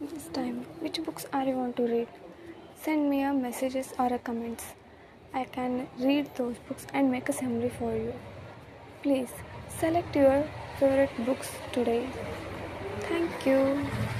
this time which books are you want to read? Send me a messages or a comments. I can read those books and make a summary for you. Please select your favorite books today. Thank you.